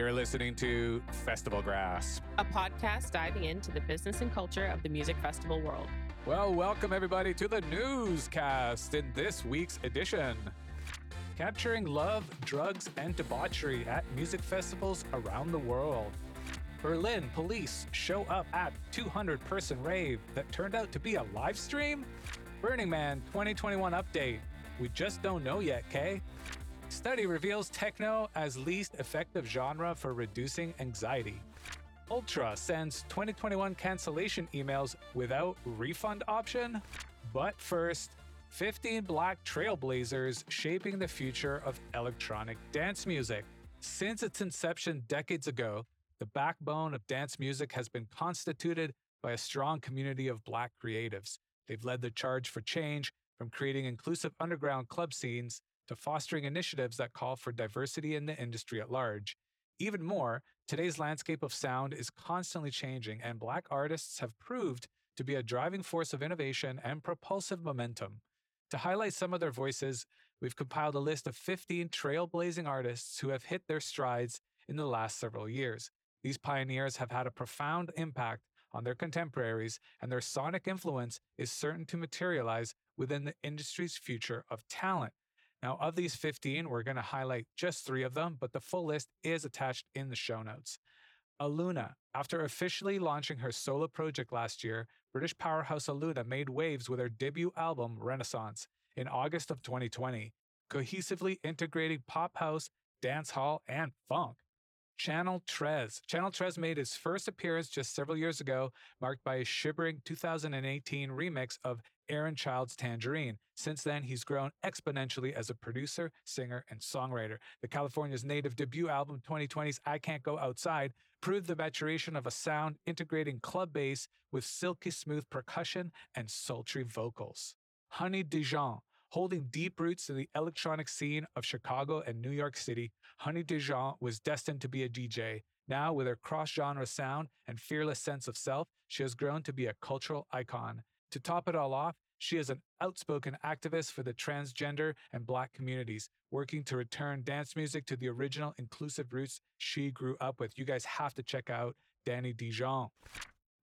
You're listening to Festival Grasp, a podcast diving into the business and culture of the music festival world. Well, welcome everybody to the newscast in this week's edition. Capturing love, drugs, and debauchery at music festivals around the world. Berlin police show up at 200 person rave that turned out to be a live stream? Burning Man 2021 update. We just don't know yet, Kay. Study reveals techno as least effective genre for reducing anxiety. Ultra sends 2021 cancellation emails without refund option. But first, 15 black trailblazers shaping the future of electronic dance music. Since its inception decades ago, the backbone of dance music has been constituted by a strong community of black creatives. They've led the charge for change, from creating inclusive underground club scenes to fostering initiatives that call for diversity in the industry at large. Even more, today's landscape of sound is constantly changing, and Black artists have proved to be a driving force of innovation and propulsive momentum. To highlight some of their voices, we've compiled a list of 15 trailblazing artists who have hit their strides in the last several years. These pioneers have had a profound impact on their contemporaries, and their sonic influence is certain to materialize within the industry's future of talent. Now, of these 15, we're going to highlight just three of them, but the full list is attached in the show notes. Aluna, after officially launching her solo project last year, British powerhouse Aluna made waves with her debut album, Renaissance, in August of 2020, cohesively integrating pop house, dance hall, and funk. Channel Tres. Channel Tres made his first appearance just several years ago, marked by a shivering 2018 remix of Aaron Child's Tangerine. Since then, he's grown exponentially as a producer, singer, and songwriter. The California's native debut album, 2020's I Can't Go Outside, proved the maturation of a sound integrating club bass with silky smooth percussion and sultry vocals. Honey Dijon. Holding deep roots in the electronic scene of Chicago and New York City, Honey Dijon was destined to be a DJ. Now, with her cross genre sound and fearless sense of self, she has grown to be a cultural icon. To top it all off, she is an outspoken activist for the transgender and black communities, working to return dance music to the original inclusive roots she grew up with. You guys have to check out Danny Dijon.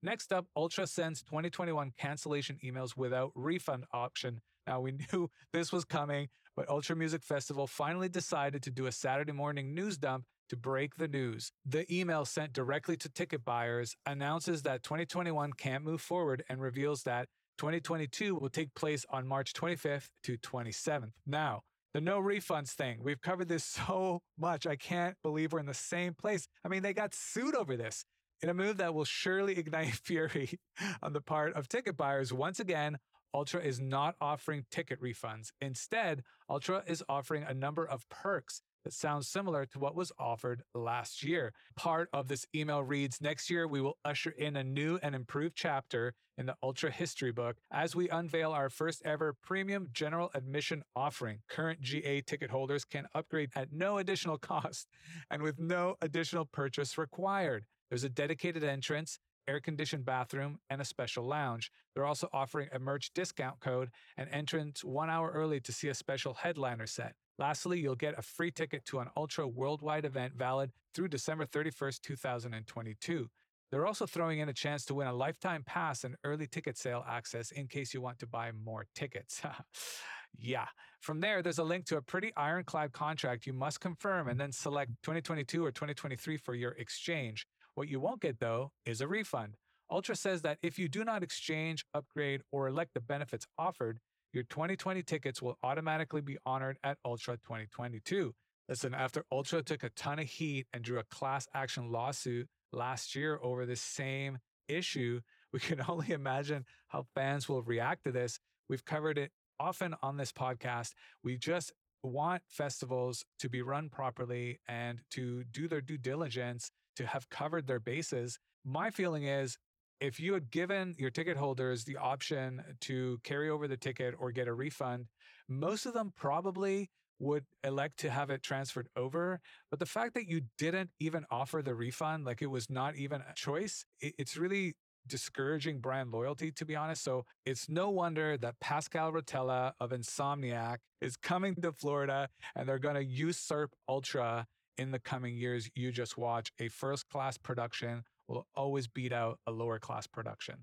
Next up, Ultra sends 2021 cancellation emails without refund option. Now, we knew this was coming, but Ultra Music Festival finally decided to do a Saturday morning news dump to break the news. The email sent directly to ticket buyers announces that 2021 can't move forward and reveals that 2022 will take place on March 25th to 27th. Now, the no refunds thing. We've covered this so much. I can't believe we're in the same place. I mean, they got sued over this. In a move that will surely ignite fury on the part of ticket buyers, once again, Ultra is not offering ticket refunds. Instead, Ultra is offering a number of perks that sounds similar to what was offered last year. Part of this email reads Next year, we will usher in a new and improved chapter in the Ultra History book as we unveil our first ever premium general admission offering. Current GA ticket holders can upgrade at no additional cost and with no additional purchase required. There's a dedicated entrance, air conditioned bathroom, and a special lounge. They're also offering a merch discount code and entrance one hour early to see a special headliner set. Lastly, you'll get a free ticket to an Ultra worldwide event valid through December 31st, 2022. They're also throwing in a chance to win a lifetime pass and early ticket sale access in case you want to buy more tickets. yeah. From there, there's a link to a pretty ironclad contract you must confirm and then select 2022 or 2023 for your exchange. What you won't get, though, is a refund. Ultra says that if you do not exchange, upgrade, or elect the benefits offered, your 2020 tickets will automatically be honored at Ultra 2022. Listen, after Ultra took a ton of heat and drew a class action lawsuit last year over the same issue, we can only imagine how fans will react to this. We've covered it often on this podcast. We just want festivals to be run properly and to do their due diligence to have covered their bases. My feeling is if you had given your ticket holders the option to carry over the ticket or get a refund, most of them probably would elect to have it transferred over. But the fact that you didn't even offer the refund, like it was not even a choice, it's really discouraging brand loyalty, to be honest. So it's no wonder that Pasquale Rotella of Insomniac is coming to Florida and they're going to usurp Ultra in the coming years, you just watch a first class production will always beat out a lower class production.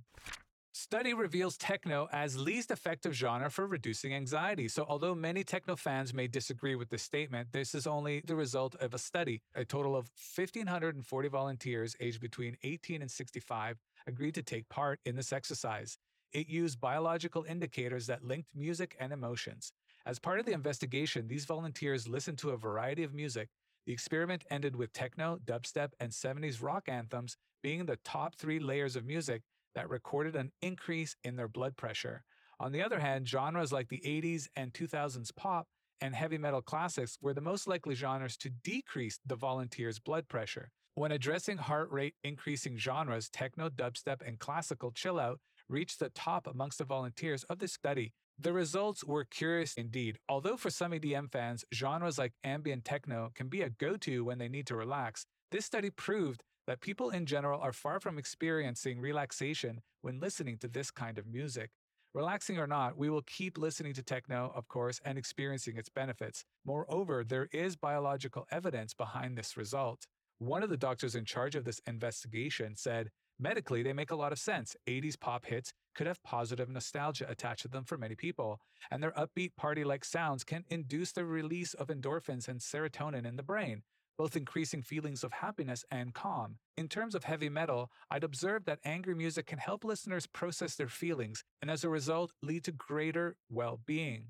Study reveals techno as least effective genre for reducing anxiety. So, although many techno fans may disagree with this statement, this is only the result of a study. A total of 1,540 volunteers aged between 18 and 65 agreed to take part in this exercise. It used biological indicators that linked music and emotions. As part of the investigation, these volunteers listened to a variety of music. The experiment ended with techno, dubstep, and 70s rock anthems being the top three layers of music that recorded an increase in their blood pressure. On the other hand, genres like the 80s and 2000s pop and heavy metal classics were the most likely genres to decrease the volunteers' blood pressure. When addressing heart rate increasing genres, techno, dubstep, and classical chill out reached the top amongst the volunteers of the study. The results were curious indeed. Although for some EDM fans, genres like ambient techno can be a go to when they need to relax, this study proved that people in general are far from experiencing relaxation when listening to this kind of music. Relaxing or not, we will keep listening to techno, of course, and experiencing its benefits. Moreover, there is biological evidence behind this result. One of the doctors in charge of this investigation said, Medically, they make a lot of sense. 80s pop hits could have positive nostalgia attached to them for many people, and their upbeat party like sounds can induce the release of endorphins and serotonin in the brain, both increasing feelings of happiness and calm. In terms of heavy metal, I'd observed that angry music can help listeners process their feelings and as a result lead to greater well being.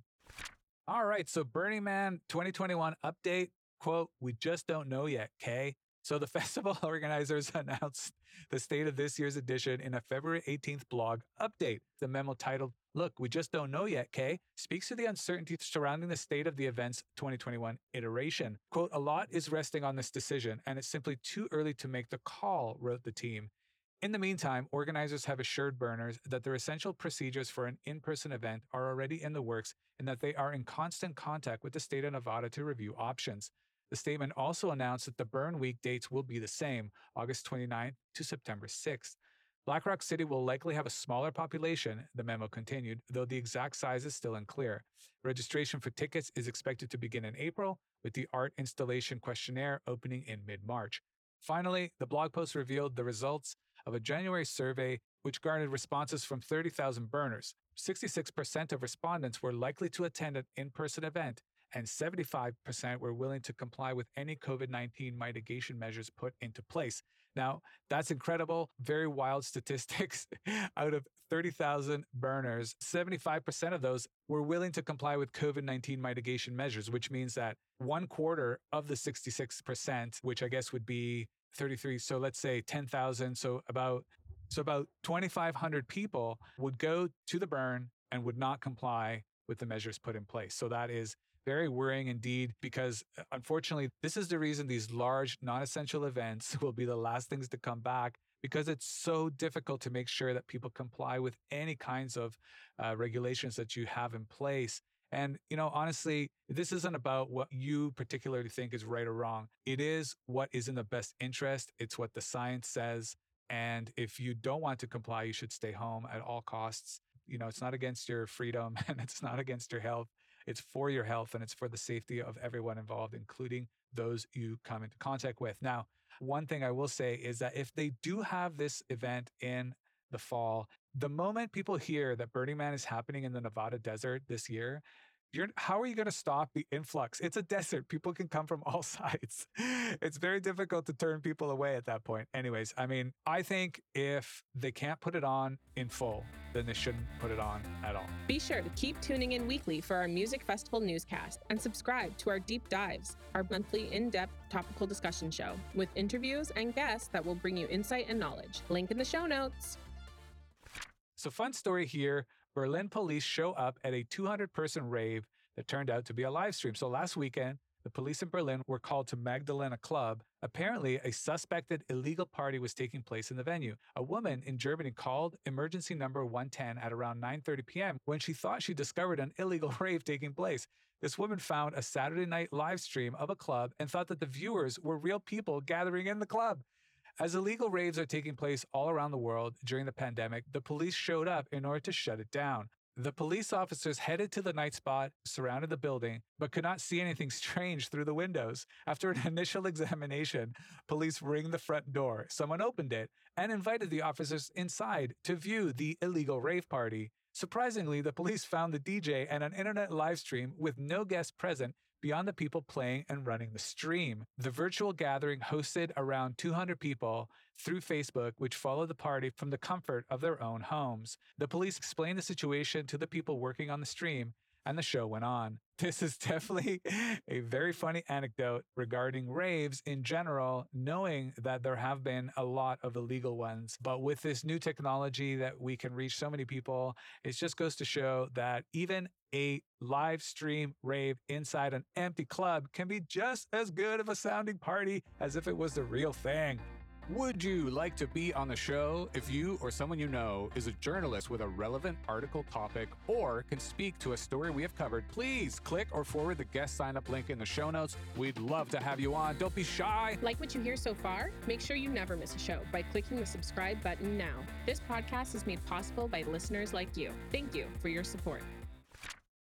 All right, so Burning Man 2021 update quote, we just don't know yet, Kay. So the festival organizers announced the state of this year's edition in a February 18th blog update. The memo titled Look, we just don't know yet, Kay, speaks to the uncertainty surrounding the state of the event's 2021 iteration. Quote, a lot is resting on this decision, and it's simply too early to make the call, wrote the team. In the meantime, organizers have assured burners that their essential procedures for an in person event are already in the works and that they are in constant contact with the state of Nevada to review options. The statement also announced that the burn week dates will be the same, August 29th to September 6th. Black Rock City will likely have a smaller population, the memo continued, though the exact size is still unclear. Registration for tickets is expected to begin in April, with the art installation questionnaire opening in mid March. Finally, the blog post revealed the results of a January survey which garnered responses from 30,000 burners. 66% of respondents were likely to attend an in person event, and 75% were willing to comply with any COVID 19 mitigation measures put into place. Now, that's incredible, very wild statistics. Out of 30,000 burners, 75% of those were willing to comply with COVID 19 mitigation measures, which means that one quarter of the 66%, which I guess would be 33, so let's say 10,000, so about so about 2,500 people would go to the burn and would not comply with the measures put in place. So that is very worrying indeed, because uh, unfortunately, this is the reason these large, non essential events will be the last things to come back because it's so difficult to make sure that people comply with any kinds of uh, regulations that you have in place. And, you know, honestly, this isn't about what you particularly think is right or wrong. It is what is in the best interest. It's what the science says. And if you don't want to comply, you should stay home at all costs. You know, it's not against your freedom and it's not against your health. It's for your health and it's for the safety of everyone involved, including those you come into contact with. Now, one thing I will say is that if they do have this event in the fall, the moment people hear that Burning Man is happening in the Nevada desert this year, you're, how are you going to stop the influx? It's a desert. People can come from all sides. It's very difficult to turn people away at that point. Anyways, I mean, I think if they can't put it on in full, then they shouldn't put it on at all. Be sure to keep tuning in weekly for our Music Festival newscast and subscribe to our Deep Dives, our monthly in depth topical discussion show with interviews and guests that will bring you insight and knowledge. Link in the show notes. So, fun story here Berlin police show up at a 200 person rave that turned out to be a live stream. So last weekend, the police in Berlin were called to Magdalena Club. Apparently, a suspected illegal party was taking place in the venue. A woman in Germany called emergency number 110 at around 9:30 p.m. when she thought she discovered an illegal rave taking place. This woman found a Saturday night live stream of a club and thought that the viewers were real people gathering in the club. As illegal raves are taking place all around the world during the pandemic, the police showed up in order to shut it down. The police officers headed to the night spot, surrounded the building, but could not see anything strange through the windows. After an initial examination, police ring the front door. Someone opened it and invited the officers inside to view the illegal rave party. Surprisingly, the police found the DJ and an internet live stream with no guests present beyond the people playing and running the stream. The virtual gathering hosted around 200 people through Facebook, which followed the party from the comfort of their own homes. The police explained the situation to the people working on the stream and the show went on. This is definitely a very funny anecdote regarding raves in general, knowing that there have been a lot of illegal ones. But with this new technology that we can reach so many people, it just goes to show that even a live stream rave inside an empty club can be just as good of a sounding party as if it was the real thing. Would you like to be on the show if you or someone you know is a journalist with a relevant article topic or can speak to a story we have covered? Please click or forward the guest sign up link in the show notes. We'd love to have you on. Don't be shy. Like what you hear so far? Make sure you never miss a show by clicking the subscribe button now. This podcast is made possible by listeners like you. Thank you for your support.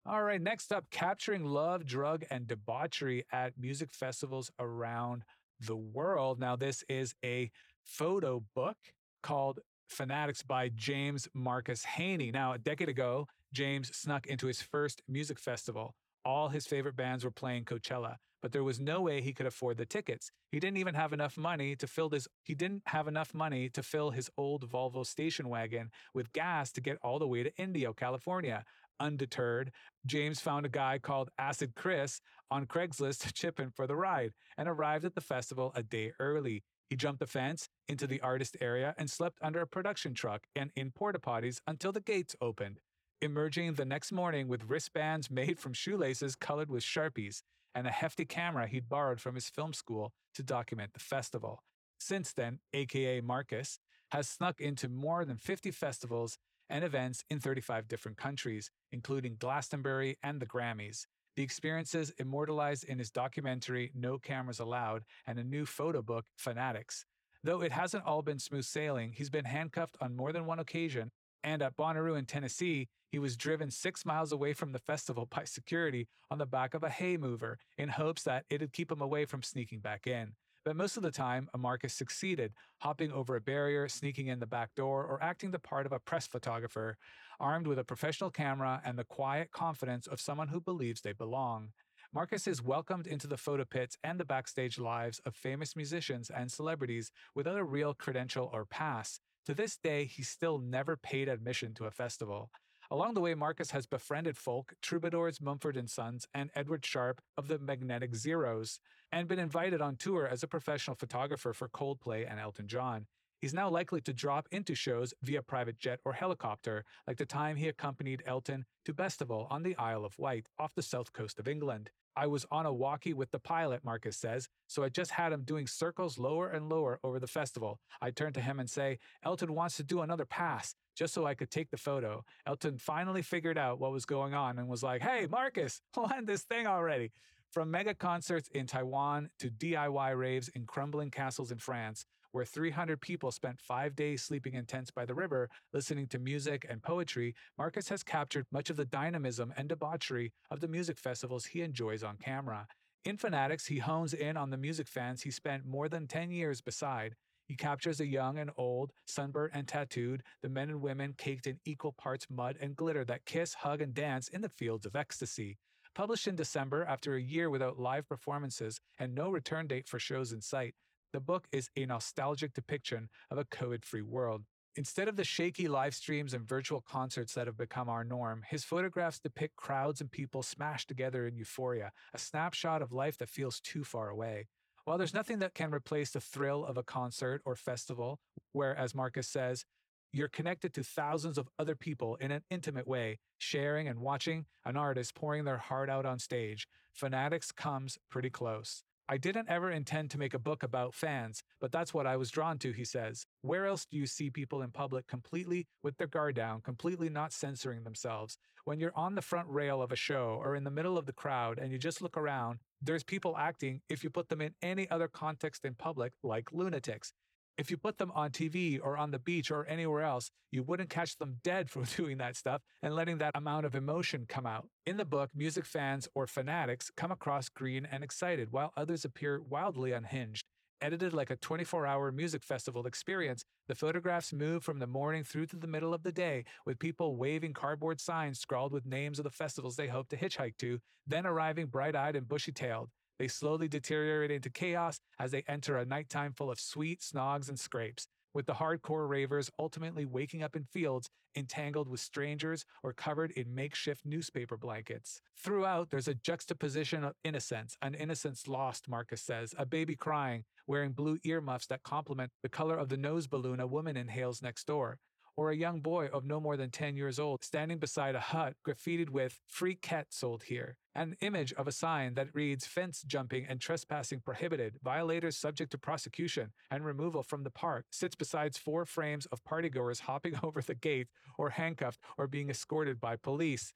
All right, next up, capturing love, drug, and debauchery at music festivals around the world. Now, this is a photo book called Fanatics by James Marcus Haney. Now, a decade ago, James snuck into his first music festival. All his favorite bands were playing Coachella, but there was no way he could afford the tickets. He didn't even have enough money to fill his he didn't have enough money to fill his old Volvo station wagon with gas to get all the way to Indio, California. Undeterred, James found a guy called Acid Chris on Craigslist to chip in for the ride and arrived at the festival a day early. He jumped the fence into the artist area and slept under a production truck and in porta potties until the gates opened, emerging the next morning with wristbands made from shoelaces colored with sharpies and a hefty camera he'd borrowed from his film school to document the festival. Since then, aka Marcus, has snuck into more than 50 festivals and events in 35 different countries, including Glastonbury and the Grammys. The experiences immortalized in his documentary No Cameras Allowed and a new photo book, Fanatics. Though it hasn't all been smooth sailing, he's been handcuffed on more than one occasion, and at Bonnaroo in Tennessee, he was driven six miles away from the festival by security on the back of a hay mover in hopes that it'd keep him away from sneaking back in. But most of the time, a Marcus succeeded, hopping over a barrier, sneaking in the back door, or acting the part of a press photographer, armed with a professional camera and the quiet confidence of someone who believes they belong. Marcus is welcomed into the photo pits and the backstage lives of famous musicians and celebrities without a real credential or pass. To this day, he still never paid admission to a festival. Along the way, Marcus has befriended folk, troubadours Mumford & Sons, and Edward Sharpe of the Magnetic Zeros, and been invited on tour as a professional photographer for Coldplay and Elton John. He's now likely to drop into shows via private jet or helicopter, like the time he accompanied Elton to Bestival on the Isle of Wight off the south coast of England. I was on a walkie with the pilot, Marcus says, so I just had him doing circles lower and lower over the festival. I turned to him and say, Elton wants to do another pass just so I could take the photo. Elton finally figured out what was going on and was like, hey, Marcus, land this thing already. From mega concerts in Taiwan to DIY raves in crumbling castles in France, where 300 people spent five days sleeping in tents by the river, listening to music and poetry, Marcus has captured much of the dynamism and debauchery of the music festivals he enjoys on camera. In Fanatics, he hones in on the music fans he spent more than 10 years beside, he captures the young and old, sunburnt and tattooed, the men and women caked in equal parts mud and glitter that kiss, hug, and dance in the fields of ecstasy. Published in December after a year without live performances and no return date for shows in sight, the book is a nostalgic depiction of a COVID free world. Instead of the shaky live streams and virtual concerts that have become our norm, his photographs depict crowds and people smashed together in euphoria, a snapshot of life that feels too far away. While there's nothing that can replace the thrill of a concert or festival, where, as Marcus says, you're connected to thousands of other people in an intimate way, sharing and watching an artist pouring their heart out on stage, Fanatics comes pretty close. I didn't ever intend to make a book about fans, but that's what I was drawn to, he says. Where else do you see people in public completely with their guard down, completely not censoring themselves? When you're on the front rail of a show or in the middle of the crowd and you just look around, there's people acting, if you put them in any other context in public, like lunatics. If you put them on TV or on the beach or anywhere else, you wouldn't catch them dead for doing that stuff and letting that amount of emotion come out. In the book, music fans or fanatics come across green and excited, while others appear wildly unhinged. Edited like a 24 hour music festival experience, the photographs move from the morning through to the middle of the day, with people waving cardboard signs scrawled with names of the festivals they hope to hitchhike to, then arriving bright eyed and bushy tailed. They slowly deteriorate into chaos as they enter a nighttime full of sweet snogs and scrapes, with the hardcore ravers ultimately waking up in fields entangled with strangers or covered in makeshift newspaper blankets. Throughout, there's a juxtaposition of innocence, an innocence lost, Marcus says, a baby crying, wearing blue earmuffs that complement the color of the nose balloon a woman inhales next door, or a young boy of no more than 10 years old standing beside a hut graffitied with free cat sold here, an image of a sign that reads fence jumping and trespassing prohibited, violators subject to prosecution and removal from the park, sits beside four frames of partygoers hopping over the gate or handcuffed or being escorted by police.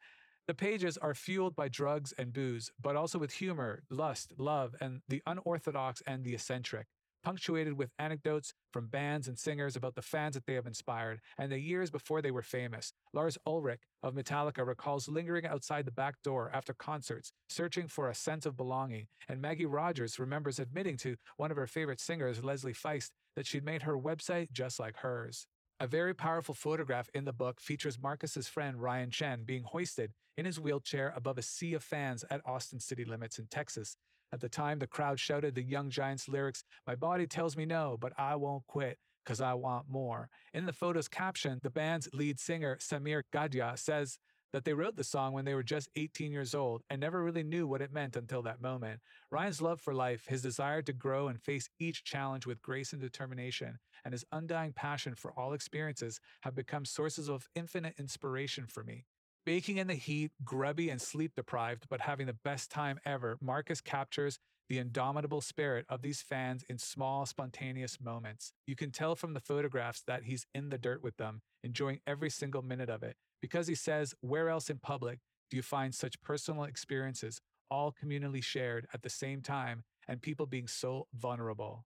The pages are fueled by drugs and booze, but also with humor, lust, love, and the unorthodox and the eccentric punctuated with anecdotes from bands and singers about the fans that they have inspired and the years before they were famous. Lars Ulrich of Metallica recalls lingering outside the back door after concerts, searching for a sense of belonging, and Maggie Rogers remembers admitting to one of her favorite singers, Leslie Feist, that she'd made her website just like hers. A very powerful photograph in the book features Marcus's friend Ryan Chen being hoisted in his wheelchair above a sea of fans at Austin City Limits in Texas at the time, the crowd shouted the Young Giants lyrics, My body tells me no, but I won't quit because I want more. In the photo's caption, the band's lead singer, Sameer Gadhia, says that they wrote the song when they were just 18 years old and never really knew what it meant until that moment. Ryan's love for life, his desire to grow and face each challenge with grace and determination, and his undying passion for all experiences have become sources of infinite inspiration for me. Baking in the heat, grubby and sleep deprived, but having the best time ever, Marcus captures the indomitable spirit of these fans in small, spontaneous moments. You can tell from the photographs that he's in the dirt with them, enjoying every single minute of it, because he says, Where else in public do you find such personal experiences, all communally shared at the same time, and people being so vulnerable?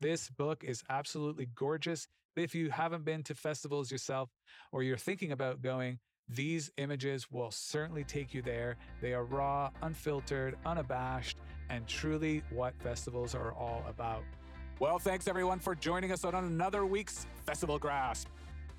This book is absolutely gorgeous. If you haven't been to festivals yourself or you're thinking about going, these images will certainly take you there. They are raw, unfiltered, unabashed, and truly what festivals are all about. Well, thanks everyone for joining us on another week's Festival Grasp.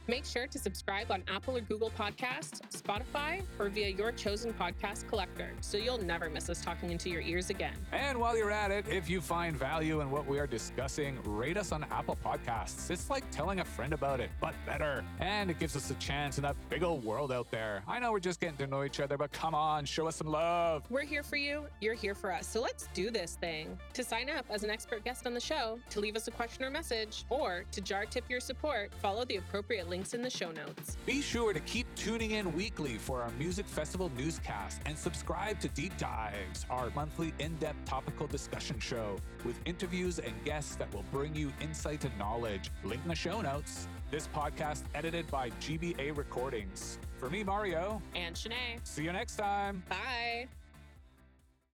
Make sure to subscribe on Apple or Google Podcasts, Spotify, or via your chosen podcast collector so you'll never miss us talking into your ears again. And while you're at it, if you find value in what we are discussing, rate us on Apple Podcasts. It's like telling a friend about it, but better. And it gives us a chance in that big old world out there. I know we're just getting to know each other, but come on, show us some love. We're here for you, you're here for us. So let's do this thing. To sign up as an expert guest on the show, to leave us a question or message, or to jar tip your support, follow the appropriate links in the show notes. Be sure to keep tuning in weekly for our music festival newscast and subscribe to Deep Dives, our monthly in depth topical discussion show with interviews and guests that will bring you insight and knowledge. Link in the show notes. This podcast edited by GBA Recordings. For me, Mario. And Shanae. See you next time. Bye.